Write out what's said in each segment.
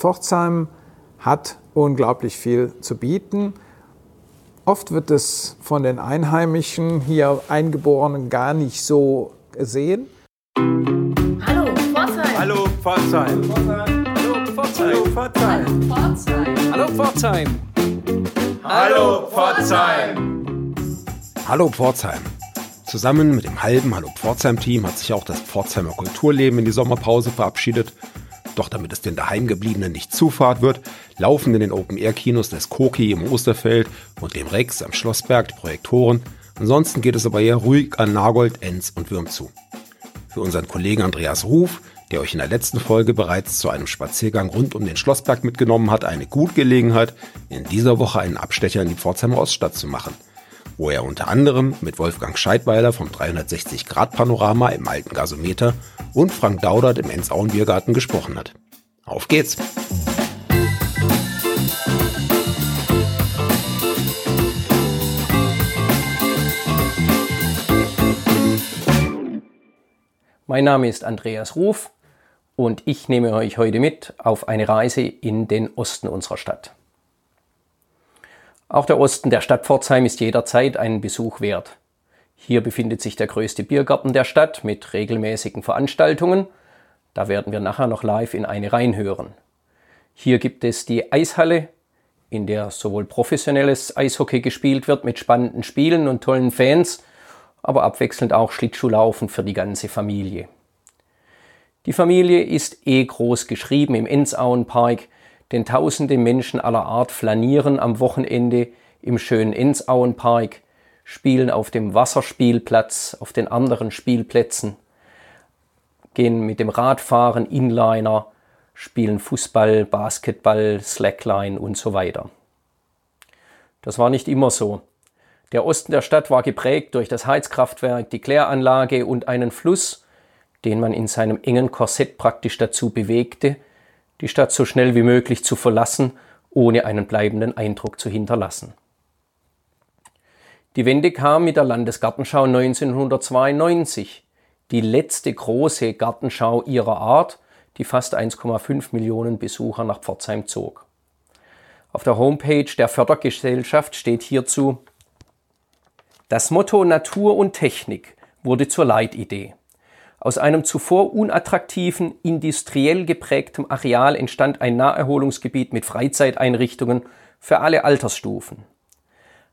Pforzheim hat unglaublich viel zu bieten. Oft wird es von den Einheimischen hier Eingeborenen gar nicht so gesehen. Hallo Pforzheim. Hallo Pforzheim. Hallo Pforzheim. Hallo Pforzheim. Hallo Pforzheim. Hallo Pforzheim. Hallo Pforzheim. Zusammen mit dem halben Hallo Pforzheim-Team hat sich auch das Pforzheimer Kulturleben in die Sommerpause verabschiedet. Doch damit es den Daheimgebliebenen nicht zu fad wird, laufen in den Open-Air-Kinos des Koki im Osterfeld und dem Rex am Schlossberg die Projektoren. Ansonsten geht es aber eher ruhig an Nagold, Enz und Würm zu. Für unseren Kollegen Andreas Ruf, der euch in der letzten Folge bereits zu einem Spaziergang rund um den Schlossberg mitgenommen hat, eine gute Gelegenheit, in dieser Woche einen Abstecher in die Pforzheimer Oststadt zu machen – wo er unter anderem mit Wolfgang Scheidweiler vom 360-Grad-Panorama im alten Gasometer und Frank Daudert im Enzauen Biergarten gesprochen hat. Auf geht's! Mein Name ist Andreas Ruf und ich nehme euch heute mit auf eine Reise in den Osten unserer Stadt. Auch der Osten der Stadt Pforzheim ist jederzeit einen Besuch wert. Hier befindet sich der größte Biergarten der Stadt mit regelmäßigen Veranstaltungen. Da werden wir nachher noch live in eine reinhören. Hier gibt es die Eishalle, in der sowohl professionelles Eishockey gespielt wird mit spannenden Spielen und tollen Fans, aber abwechselnd auch Schlittschuhlaufen für die ganze Familie. Die Familie ist eh groß geschrieben im Enzauenpark, denn tausende Menschen aller Art flanieren am Wochenende im schönen Ensauenpark, spielen auf dem Wasserspielplatz, auf den anderen Spielplätzen, gehen mit dem Radfahren Inliner, spielen Fußball, Basketball, Slackline und so weiter. Das war nicht immer so. Der Osten der Stadt war geprägt durch das Heizkraftwerk, die Kläranlage und einen Fluss, den man in seinem engen Korsett praktisch dazu bewegte, die Stadt so schnell wie möglich zu verlassen, ohne einen bleibenden Eindruck zu hinterlassen. Die Wende kam mit der Landesgartenschau 1992, die letzte große Gartenschau ihrer Art, die fast 1,5 Millionen Besucher nach Pforzheim zog. Auf der Homepage der Fördergesellschaft steht hierzu Das Motto Natur und Technik wurde zur Leitidee. Aus einem zuvor unattraktiven, industriell geprägtem Areal entstand ein Naherholungsgebiet mit Freizeiteinrichtungen für alle Altersstufen.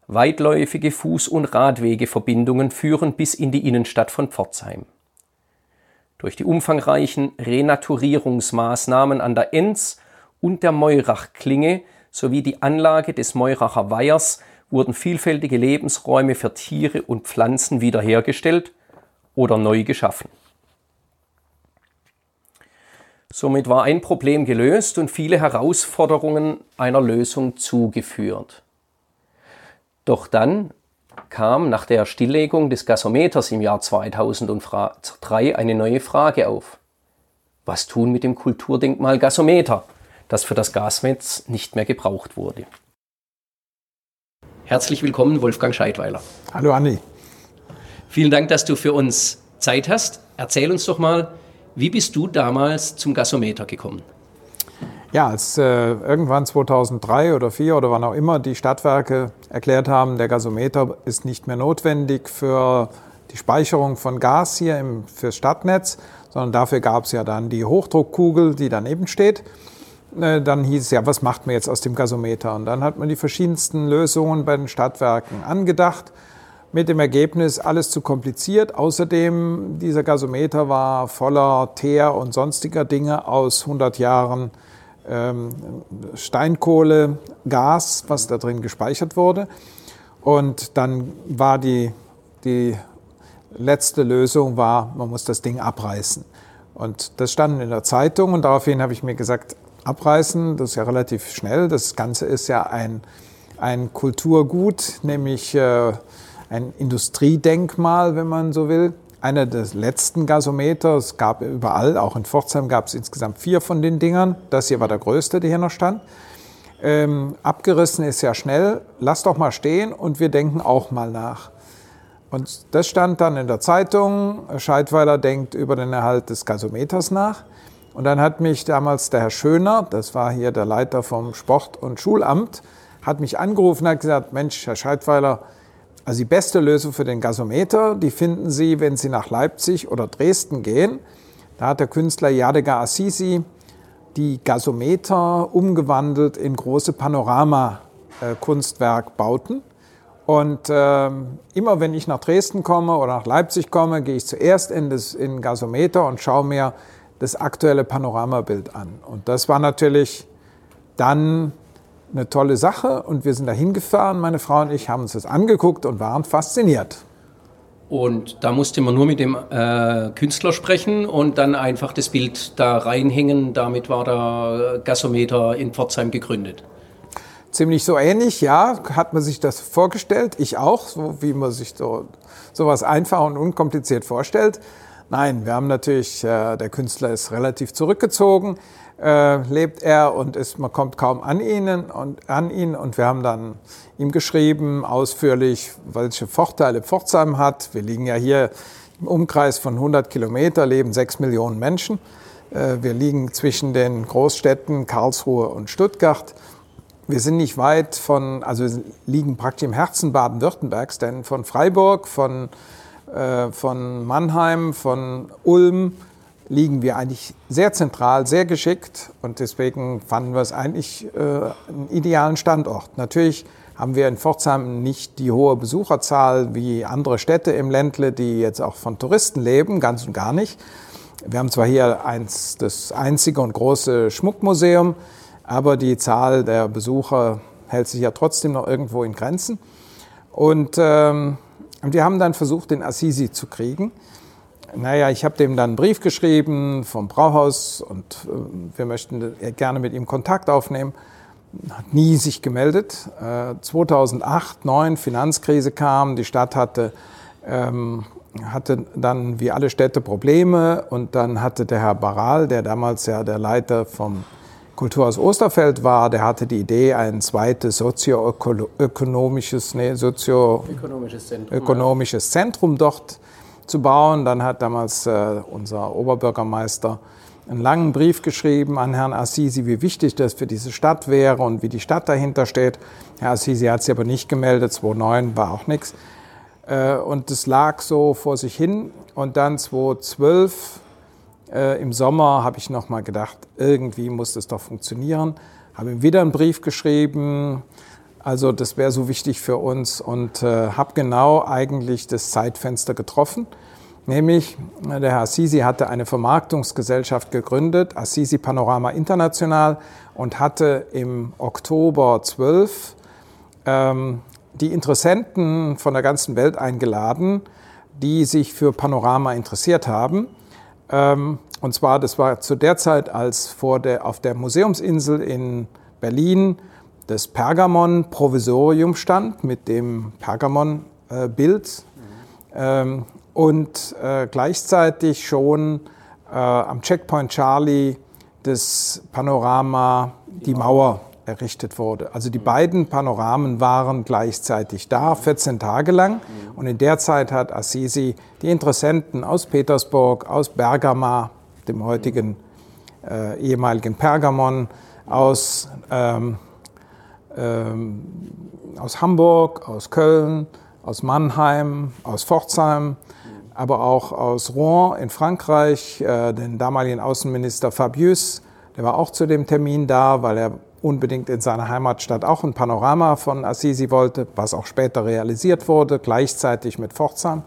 Weitläufige Fuß- und Radwegeverbindungen führen bis in die Innenstadt von Pforzheim. Durch die umfangreichen Renaturierungsmaßnahmen an der Enz und der Meurach-Klinge sowie die Anlage des Meuracher Weihers wurden vielfältige Lebensräume für Tiere und Pflanzen wiederhergestellt oder neu geschaffen. Somit war ein Problem gelöst und viele Herausforderungen einer Lösung zugeführt. Doch dann kam nach der Stilllegung des Gasometers im Jahr 2003 eine neue Frage auf. Was tun mit dem Kulturdenkmal Gasometer, das für das Gasnetz nicht mehr gebraucht wurde? Herzlich willkommen, Wolfgang Scheidweiler. Hallo Anni. Vielen Dank, dass du für uns Zeit hast. Erzähl uns doch mal, wie bist du damals zum Gasometer gekommen? Ja, als äh, irgendwann 2003 oder 2004 oder wann auch immer die Stadtwerke erklärt haben, der Gasometer ist nicht mehr notwendig für die Speicherung von Gas hier im, fürs Stadtnetz, sondern dafür gab es ja dann die Hochdruckkugel, die daneben steht. Äh, dann hieß es ja, was macht man jetzt aus dem Gasometer? Und dann hat man die verschiedensten Lösungen bei den Stadtwerken angedacht mit dem Ergebnis alles zu kompliziert. Außerdem, dieser Gasometer war voller Teer und sonstiger Dinge aus 100 Jahren ähm, Steinkohle, Gas, was da drin gespeichert wurde. Und dann war die, die letzte Lösung war, man muss das Ding abreißen. Und das stand in der Zeitung und daraufhin habe ich mir gesagt, abreißen, das ist ja relativ schnell. Das Ganze ist ja ein, ein Kulturgut, nämlich äh, ein Industriedenkmal, wenn man so will. Einer der letzten Gasometer. Es gab überall, auch in Pforzheim gab es insgesamt vier von den Dingern. Das hier war der größte, der hier noch stand. Ähm, abgerissen ist ja schnell. Lass doch mal stehen und wir denken auch mal nach. Und das stand dann in der Zeitung. Scheidweiler denkt über den Erhalt des Gasometers nach. Und dann hat mich damals der Herr Schöner, das war hier der Leiter vom Sport- und Schulamt, hat mich angerufen und hat gesagt, Mensch, Herr Scheidweiler, also die beste Lösung für den Gasometer, die finden Sie, wenn Sie nach Leipzig oder Dresden gehen. Da hat der Künstler Yadega Assisi die Gasometer umgewandelt in große Panorama-Kunstwerkbauten. Und äh, immer wenn ich nach Dresden komme oder nach Leipzig komme, gehe ich zuerst in in Gasometer und schaue mir das aktuelle Panoramabild an. Und das war natürlich dann eine tolle Sache und wir sind da hingefahren, meine Frau und ich haben uns das angeguckt und waren fasziniert. Und da musste man nur mit dem äh, Künstler sprechen und dann einfach das Bild da reinhängen. Damit war der Gasometer in Pforzheim gegründet. Ziemlich so ähnlich, ja, hat man sich das vorgestellt. Ich auch, so wie man sich so sowas einfach und unkompliziert vorstellt. Nein, wir haben natürlich, äh, der Künstler ist relativ zurückgezogen äh, lebt er und ist, man kommt kaum an ihn und an ihn und wir haben dann ihm geschrieben ausführlich, welche Vorteile Pforzheim hat. Wir liegen ja hier im Umkreis von 100 Kilometer leben sechs Millionen Menschen. Äh, wir liegen zwischen den Großstädten Karlsruhe und Stuttgart. Wir sind nicht weit von, also liegen praktisch im Herzen Baden-Württembergs, denn von Freiburg, von, äh, von Mannheim, von Ulm, liegen wir eigentlich sehr zentral, sehr geschickt und deswegen fanden wir es eigentlich äh, einen idealen Standort. Natürlich haben wir in Pforzheim nicht die hohe Besucherzahl wie andere Städte im Ländle, die jetzt auch von Touristen leben, ganz und gar nicht. Wir haben zwar hier eins, das einzige und große Schmuckmuseum, aber die Zahl der Besucher hält sich ja trotzdem noch irgendwo in Grenzen. Und ähm, wir haben dann versucht, den Assisi zu kriegen. Naja, ich habe dem dann einen Brief geschrieben vom Brauhaus und äh, wir möchten gerne mit ihm Kontakt aufnehmen. Hat nie sich gemeldet. Äh, 2008, 2009, Finanzkrise kam, die Stadt hatte, ähm, hatte dann wie alle Städte Probleme und dann hatte der Herr Baral, der damals ja der Leiter vom Kulturhaus Osterfeld war, der hatte die Idee, ein zweites sozioökonomisches, nee, sozioökonomisches Zentrum, ökonomisches Zentrum dort zu bauen. Dann hat damals äh, unser Oberbürgermeister einen langen Brief geschrieben an Herrn Assisi, wie wichtig das für diese Stadt wäre und wie die Stadt dahinter steht. Herr Assisi hat sich aber nicht gemeldet, 2009 war auch nichts. Äh, und es lag so vor sich hin. Und dann 2012 äh, im Sommer habe ich nochmal gedacht, irgendwie muss das doch funktionieren. Habe ihm wieder einen Brief geschrieben, also das wäre so wichtig für uns und äh, habe genau eigentlich das Zeitfenster getroffen. Nämlich, der Herr Assisi hatte eine Vermarktungsgesellschaft gegründet, Assisi Panorama International, und hatte im Oktober 12 ähm, die Interessenten von der ganzen Welt eingeladen, die sich für Panorama interessiert haben. Ähm, und zwar, das war zu der Zeit, als vor der, auf der Museumsinsel in Berlin das Pergamon-Provisorium stand mit dem Pergamon-Bild ähm, und äh, gleichzeitig schon äh, am Checkpoint Charlie das Panorama Die Mauer. Errichtet wurde. Also die beiden Panoramen waren gleichzeitig da, 14 Tage lang. Und in der Zeit hat Assisi die Interessenten aus Petersburg, aus Bergama, dem heutigen äh, ehemaligen Pergamon, aus ähm, ähm, aus Hamburg, aus Köln, aus Mannheim, aus Pforzheim, aber auch aus Rouen in Frankreich, äh, den damaligen Außenminister Fabius, der war auch zu dem Termin da, weil er unbedingt in seiner Heimatstadt auch ein Panorama von Assisi wollte, was auch später realisiert wurde, gleichzeitig mit Pforzheim.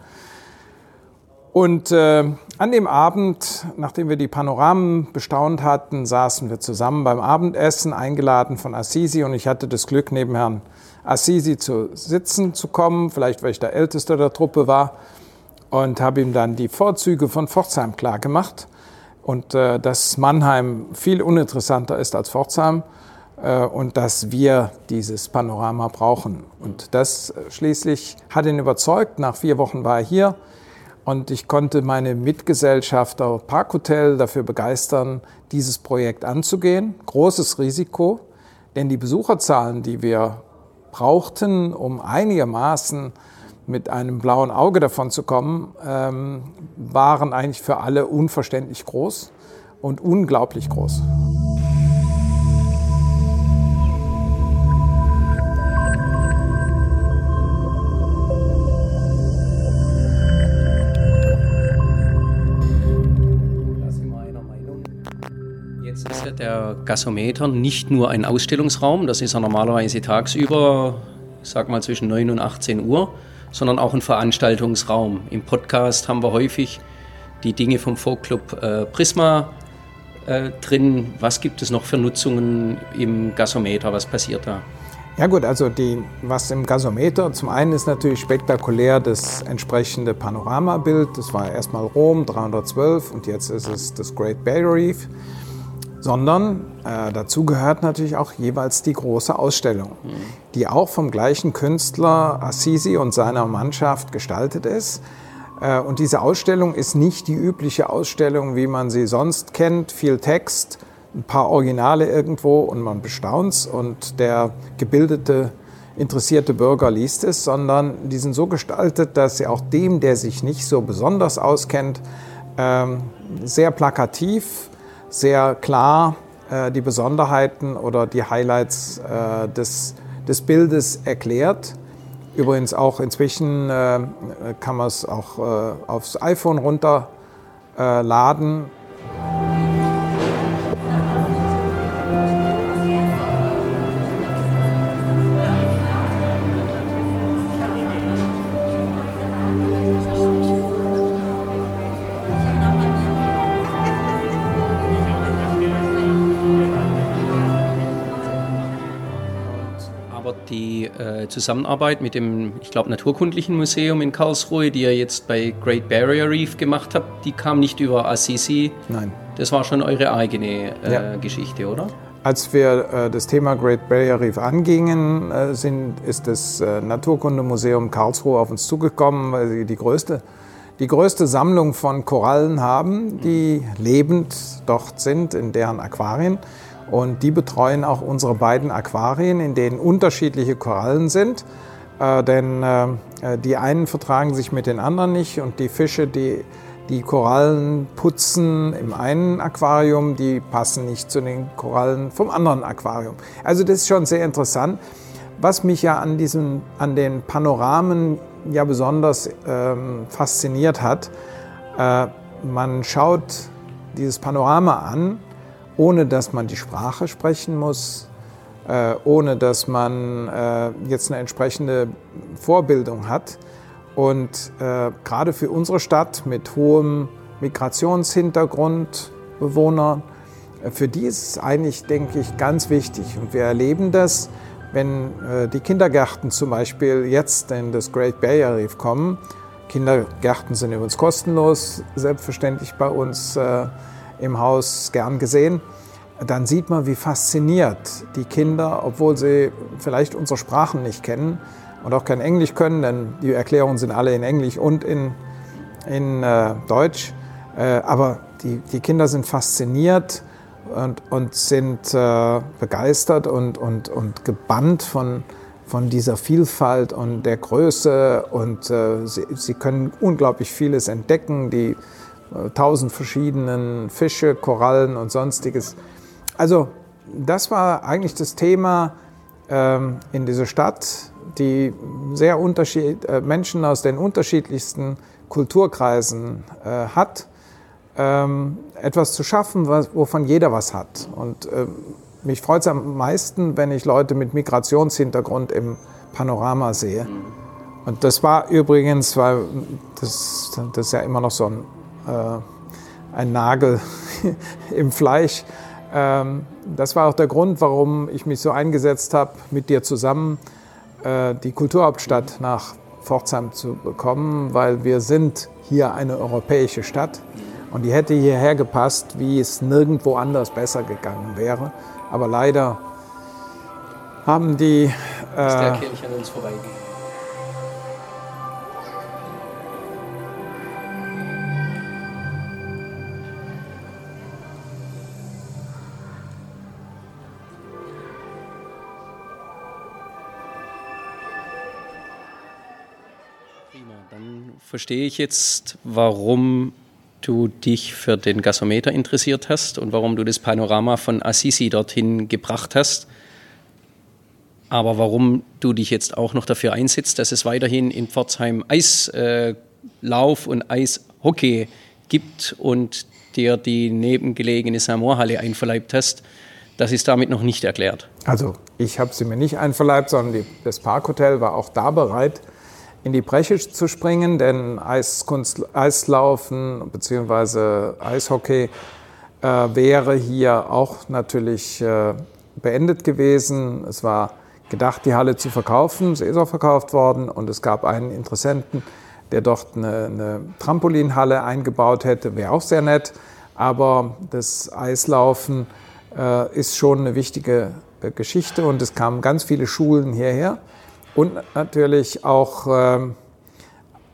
Und äh, an dem Abend, nachdem wir die Panoramen bestaunt hatten, saßen wir zusammen beim Abendessen, eingeladen von Assisi. Und ich hatte das Glück, neben Herrn Assisi zu sitzen zu kommen, vielleicht weil ich der Älteste der Truppe war. Und habe ihm dann die Vorzüge von Pforzheim klargemacht. Und äh, dass Mannheim viel uninteressanter ist als Pforzheim äh, und dass wir dieses Panorama brauchen. Und das äh, schließlich hat ihn überzeugt. Nach vier Wochen war er hier und ich konnte meine Mitgesellschafter Parkhotel dafür begeistern, dieses Projekt anzugehen. Großes Risiko, denn die Besucherzahlen, die wir brauchten, um einigermaßen mit einem blauen Auge davon zu kommen, ähm, waren eigentlich für alle unverständlich groß. und unglaublich groß. Der Gasometer nicht nur ein Ausstellungsraum, das ist er normalerweise tagsüber, ich sag mal zwischen 9 und 18 Uhr, sondern auch ein Veranstaltungsraum. Im Podcast haben wir häufig die Dinge vom Folkclub äh, Prisma äh, drin. Was gibt es noch für Nutzungen im Gasometer? Was passiert da? Ja gut, also die, was im Gasometer, zum einen ist natürlich spektakulär das entsprechende Panoramabild. Das war erstmal Rom 312 und jetzt ist es das Great Barrier Reef sondern äh, dazu gehört natürlich auch jeweils die große Ausstellung, die auch vom gleichen Künstler Assisi und seiner Mannschaft gestaltet ist. Äh, und diese Ausstellung ist nicht die übliche Ausstellung, wie man sie sonst kennt, viel Text, ein paar Originale irgendwo und man bestaunt's und der gebildete interessierte Bürger liest es, sondern die sind so gestaltet, dass sie auch dem, der sich nicht so besonders auskennt, ähm, sehr plakativ sehr klar äh, die Besonderheiten oder die Highlights äh, des, des Bildes erklärt. Übrigens auch inzwischen äh, kann man es auch äh, aufs iPhone runterladen Zusammenarbeit mit dem, ich glaube, Naturkundlichen Museum in Karlsruhe, die ihr jetzt bei Great Barrier Reef gemacht habt, die kam nicht über Assisi. Nein. Das war schon eure eigene äh, ja. Geschichte, oder? Als wir äh, das Thema Great Barrier Reef angingen, äh, sind, ist das äh, Naturkundemuseum Karlsruhe auf uns zugekommen, weil sie die größte, die größte Sammlung von Korallen haben, die lebend dort sind in deren Aquarien. Und die betreuen auch unsere beiden Aquarien, in denen unterschiedliche Korallen sind. Äh, denn äh, die einen vertragen sich mit den anderen nicht und die Fische, die die Korallen putzen im einen Aquarium, die passen nicht zu den Korallen vom anderen Aquarium. Also das ist schon sehr interessant. Was mich ja an, diesen, an den Panoramen ja besonders ähm, fasziniert hat, äh, man schaut dieses Panorama an ohne dass man die Sprache sprechen muss, äh, ohne dass man äh, jetzt eine entsprechende Vorbildung hat. Und äh, gerade für unsere Stadt mit hohem Migrationshintergrund, Bewohnern, äh, für die ist es eigentlich, denke ich, ganz wichtig. Und wir erleben das, wenn äh, die Kindergärten zum Beispiel jetzt in das Great Barrier Reef kommen. Kindergärten sind übrigens kostenlos, selbstverständlich bei uns äh, im Haus gern gesehen, dann sieht man, wie fasziniert die Kinder, obwohl sie vielleicht unsere Sprachen nicht kennen und auch kein Englisch können, denn die Erklärungen sind alle in Englisch und in, in äh, Deutsch. Äh, aber die, die Kinder sind fasziniert und, und sind äh, begeistert und, und, und gebannt von, von dieser Vielfalt und der Größe und äh, sie, sie können unglaublich vieles entdecken. Die tausend verschiedenen Fische, Korallen und sonstiges. Also das war eigentlich das Thema ähm, in dieser Stadt, die sehr unterschied äh, Menschen aus den unterschiedlichsten Kulturkreisen äh, hat, ähm, etwas zu schaffen, was, wovon jeder was hat. Und äh, mich freut es am meisten, wenn ich Leute mit Migrationshintergrund im Panorama sehe. Und das war übrigens, weil das, das ist ja immer noch so ein äh, ein Nagel im Fleisch. Ähm, das war auch der Grund, warum ich mich so eingesetzt habe, mit dir zusammen äh, die Kulturhauptstadt nach Pforzheim zu bekommen, weil wir sind hier eine europäische Stadt und die hätte hierher gepasst, wie es nirgendwo anders besser gegangen wäre. Aber leider haben die... Äh, ist der Kirche an uns vorbeigegangen. Verstehe ich jetzt, warum du dich für den Gasometer interessiert hast und warum du das Panorama von Assisi dorthin gebracht hast. Aber warum du dich jetzt auch noch dafür einsetzt, dass es weiterhin in Pforzheim Eislauf und Eishockey gibt und dir die nebengelegene Samorhalle einverleibt hast, das ist damit noch nicht erklärt. Also ich habe sie mir nicht einverleibt, sondern das Parkhotel war auch da bereit, in die Breche zu springen, denn Eiskunst, Eislaufen bzw. Eishockey äh, wäre hier auch natürlich äh, beendet gewesen. Es war gedacht, die Halle zu verkaufen. Sie ist auch verkauft worden und es gab einen Interessenten, der dort eine, eine Trampolinhalle eingebaut hätte. Wäre auch sehr nett. Aber das Eislaufen äh, ist schon eine wichtige äh, Geschichte und es kamen ganz viele Schulen hierher und natürlich auch ähm,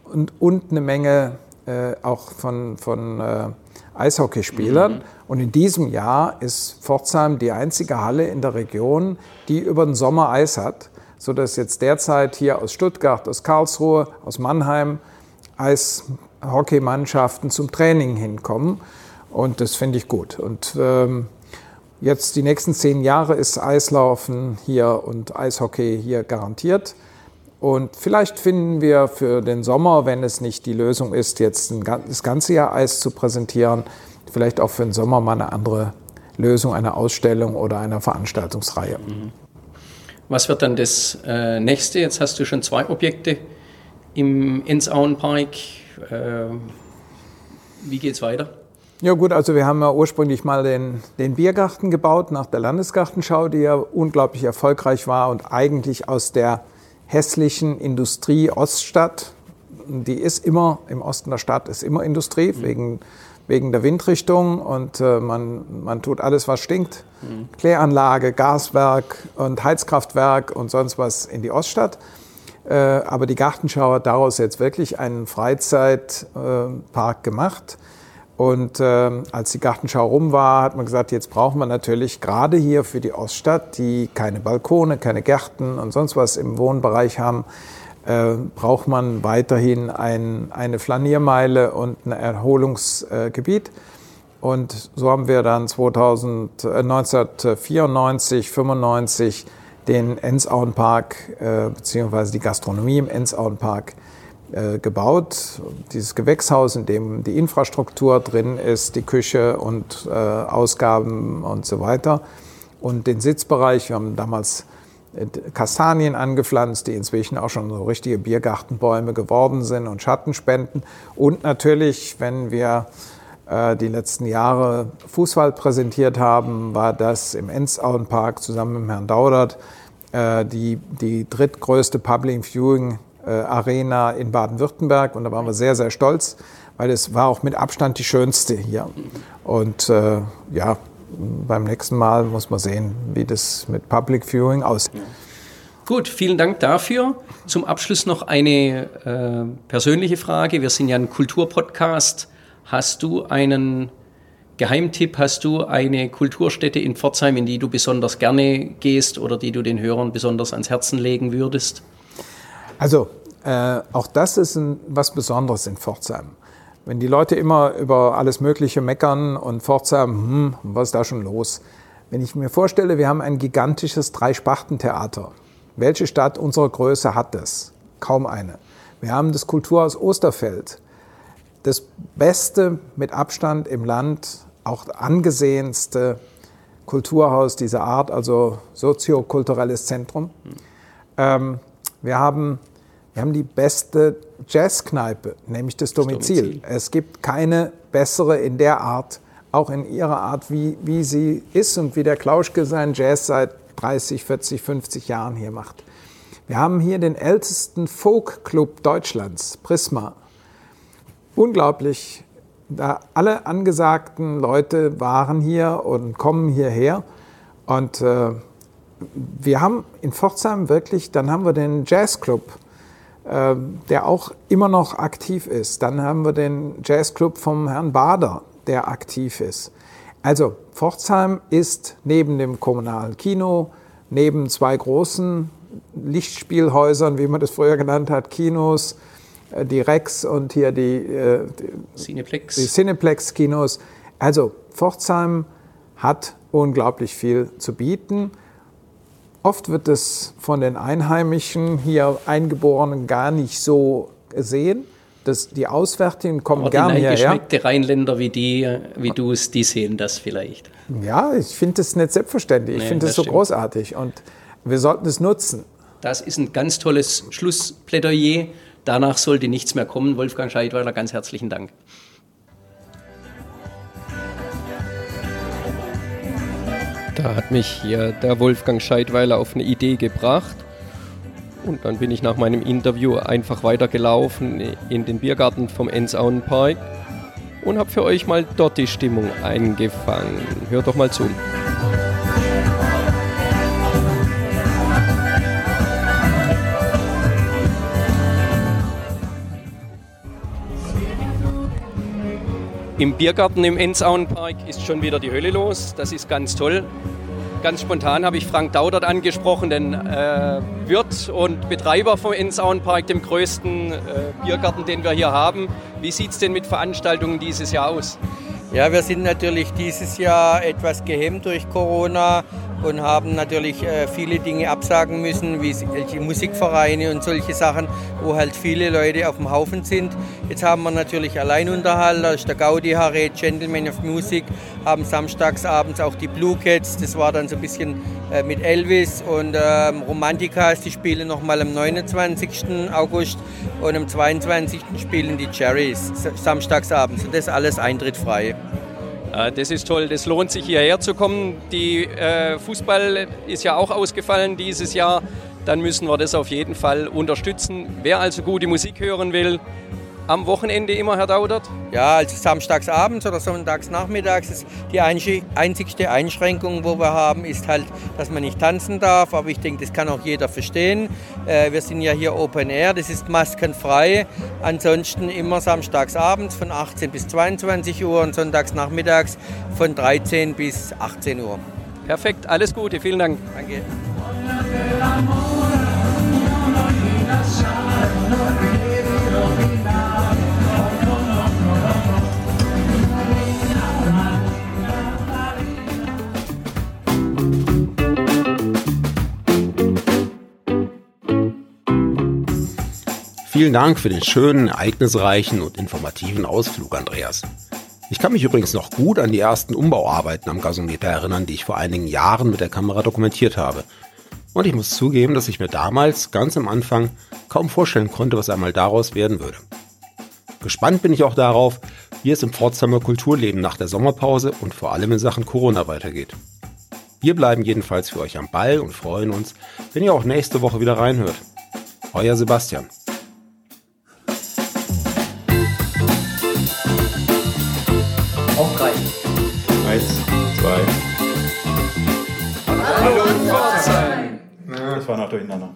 und, und eine Menge äh, auch von, von äh, Eishockeyspielern. Mhm. Und in diesem Jahr ist Pforzheim die einzige Halle in der Region, die über den Sommer Eis hat, sodass jetzt derzeit hier aus Stuttgart, aus Karlsruhe, aus Mannheim Eishockeymannschaften zum Training hinkommen. Und das finde ich gut. Und ähm, Jetzt die nächsten zehn Jahre ist Eislaufen hier und Eishockey hier garantiert. Und vielleicht finden wir für den Sommer, wenn es nicht die Lösung ist, jetzt das ganze Jahr Eis zu präsentieren, vielleicht auch für den Sommer mal eine andere Lösung, eine Ausstellung oder eine Veranstaltungsreihe. Mhm. Was wird dann das äh, nächste? Jetzt hast du schon zwei Objekte im Ensauenpark. Äh, wie geht es weiter? Ja gut, also wir haben ja ursprünglich mal den, den Biergarten gebaut nach der Landesgartenschau, die ja unglaublich erfolgreich war und eigentlich aus der hässlichen Industrie Oststadt, die ist immer, im Osten der Stadt ist immer Industrie, mhm. wegen, wegen der Windrichtung und äh, man, man tut alles, was stinkt. Mhm. Kläranlage, Gaswerk und Heizkraftwerk und sonst was in die Oststadt. Äh, aber die Gartenschau hat daraus jetzt wirklich einen Freizeitpark äh, gemacht und äh, als die Gartenschau rum war, hat man gesagt, jetzt brauchen wir natürlich gerade hier für die Oststadt, die keine Balkone, keine Gärten und sonst was im Wohnbereich haben, äh, braucht man weiterhin ein, eine Flaniermeile und ein Erholungsgebiet. und so haben wir dann 2000, äh, 1994, 95 den Ensauenpark äh, beziehungsweise die Gastronomie im Ensauenpark äh, gebaut. Dieses Gewächshaus, in dem die Infrastruktur drin ist, die Küche und äh, Ausgaben und so weiter. Und den Sitzbereich, wir haben damals äh, Kastanien angepflanzt, die inzwischen auch schon so richtige Biergartenbäume geworden sind und Schatten spenden. Und natürlich, wenn wir äh, die letzten Jahre Fußball präsentiert haben, war das im Ensauenpark zusammen mit Herrn Daudert äh, die, die drittgrößte Public Viewing Arena in Baden-Württemberg und da waren wir sehr, sehr stolz, weil es war auch mit Abstand die schönste hier. Und äh, ja, beim nächsten Mal muss man sehen, wie das mit Public Viewing aussieht. Gut, vielen Dank dafür. Zum Abschluss noch eine äh, persönliche Frage. Wir sind ja ein Kulturpodcast. Hast du einen Geheimtipp? Hast du eine Kulturstätte in Pforzheim, in die du besonders gerne gehst oder die du den Hörern besonders ans Herzen legen würdest? Also äh, auch das ist ein, was Besonderes in Pforzheim. Wenn die Leute immer über alles Mögliche meckern und Pforzheim, hm, was ist da schon los? Wenn ich mir vorstelle, wir haben ein gigantisches Dreispachtentheater. Welche Stadt unserer Größe hat das? Kaum eine. Wir haben das Kulturhaus Osterfeld. Das beste mit Abstand im Land, auch angesehenste Kulturhaus dieser Art, also soziokulturelles Zentrum. Ähm, wir haben, wir haben die beste Jazzkneipe, nämlich das Domizil. Domizil. Es gibt keine bessere in der Art, auch in ihrer Art, wie, wie sie ist und wie der Klauschke seinen Jazz seit 30, 40, 50 Jahren hier macht. Wir haben hier den ältesten Folk-Club Deutschlands, Prisma. Unglaublich. Da alle angesagten Leute waren hier und kommen hierher. Und äh, wir haben in Pforzheim wirklich, dann haben wir den Jazzclub, äh, der auch immer noch aktiv ist. Dann haben wir den Jazzclub vom Herrn Bader, der aktiv ist. Also Pforzheim ist neben dem kommunalen Kino, neben zwei großen Lichtspielhäusern, wie man das früher genannt hat, Kinos äh, die Rex und hier die, äh, Cineplex. die Cineplex-Kinos. Also Pforzheim hat unglaublich viel zu bieten. Oft wird es von den Einheimischen hier Eingeborenen gar nicht so gesehen. Das, die Auswärtigen kommen Aber gern die hierher. geschmeckte Rheinländer wie die, wie du es, die sehen das vielleicht. Ja, ich finde das nicht selbstverständlich. Ich Nee, finde das das so stimmt. großartig und wir sollten es nutzen. Das ist ein ganz tolles Schlussplädoyer. Danach sollte nichts mehr kommen. Wolfgang Scheidweiler, ganz herzlichen Dank. Da hat mich hier der Wolfgang Scheidweiler auf eine Idee gebracht. Und dann bin ich nach meinem Interview einfach weitergelaufen in den Biergarten vom Enzauenpark und habe für euch mal dort die Stimmung eingefangen. Hört doch mal zu. Im Biergarten im Enzauenpark ist schon wieder die Hölle los. Das ist ganz toll. Ganz spontan habe ich Frank Daudert angesprochen, den äh, Wirt und Betreiber vom Enzauenpark, dem größten äh, Biergarten, den wir hier haben. Wie sieht es denn mit Veranstaltungen dieses Jahr aus? Ja, wir sind natürlich dieses Jahr etwas gehemmt durch Corona und haben natürlich äh, viele Dinge absagen müssen, wie Musikvereine und solche Sachen, wo halt viele Leute auf dem Haufen sind. Jetzt haben wir natürlich Alleinunterhalt, da ist der Gaudi Harret, Gentleman of Music, haben samstagsabends auch die Blue Cats, das war dann so ein bisschen äh, mit Elvis und ähm, Romantikas, die spielen nochmal am 29. August und am 22. spielen die Cherries samstagsabends und das alles eintrittfrei. Ja, das ist toll, das lohnt sich hierher zu kommen. Die äh, Fußball ist ja auch ausgefallen dieses Jahr. Dann müssen wir das auf jeden Fall unterstützen. Wer also gute Musik hören will, am Wochenende immer, Herr Daudert? Ja, also samstagsabends oder sonntagsnachmittags ist die einzig- einzigste Einschränkung, wo wir haben, ist halt, dass man nicht tanzen darf. Aber ich denke, das kann auch jeder verstehen. Äh, wir sind ja hier Open Air, das ist maskenfrei. Ansonsten immer samstagsabends von 18 bis 22 Uhr und sonntagsnachmittags von 13 bis 18 Uhr. Perfekt, alles Gute, vielen Dank. Danke. Vielen Dank für den schönen, ereignisreichen und informativen Ausflug, Andreas. Ich kann mich übrigens noch gut an die ersten Umbauarbeiten am Gasometer erinnern, die ich vor einigen Jahren mit der Kamera dokumentiert habe. Und ich muss zugeben, dass ich mir damals, ganz am Anfang, kaum vorstellen konnte, was einmal daraus werden würde. Gespannt bin ich auch darauf, wie es im Pforzheimer Kulturleben nach der Sommerpause und vor allem in Sachen Corona weitergeht. Wir bleiben jedenfalls für euch am Ball und freuen uns, wenn ihr auch nächste Woche wieder reinhört. Euer Sebastian. Das war noch durcheinander.